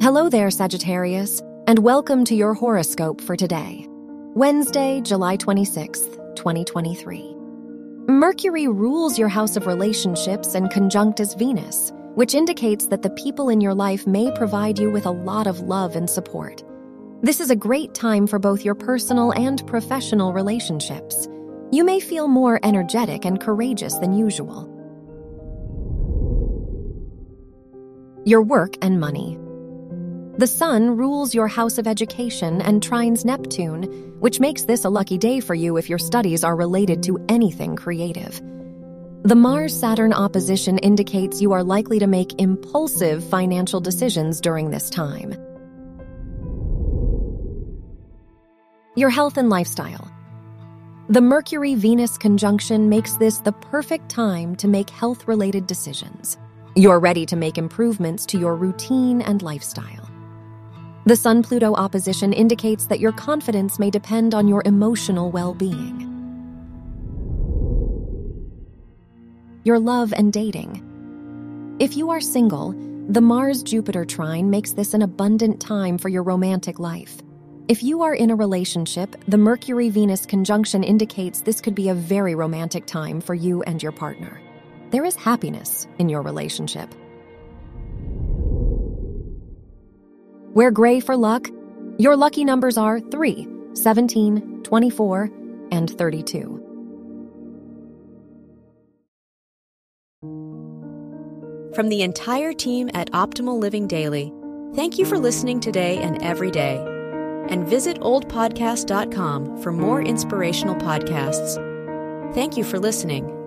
Hello there, Sagittarius, and welcome to your horoscope for today, Wednesday, July 26th, 2023. Mercury rules your house of relationships and conjuncts Venus, which indicates that the people in your life may provide you with a lot of love and support. This is a great time for both your personal and professional relationships. You may feel more energetic and courageous than usual. Your work and money. The Sun rules your house of education and trines Neptune, which makes this a lucky day for you if your studies are related to anything creative. The Mars Saturn opposition indicates you are likely to make impulsive financial decisions during this time. Your health and lifestyle. The Mercury Venus conjunction makes this the perfect time to make health related decisions. You're ready to make improvements to your routine and lifestyle. The Sun Pluto opposition indicates that your confidence may depend on your emotional well being. Your love and dating. If you are single, the Mars Jupiter trine makes this an abundant time for your romantic life. If you are in a relationship, the Mercury Venus conjunction indicates this could be a very romantic time for you and your partner. There is happiness in your relationship. Wear gray for luck. Your lucky numbers are 3, 17, 24, and 32. From the entire team at Optimal Living Daily, thank you for listening today and every day. And visit oldpodcast.com for more inspirational podcasts. Thank you for listening.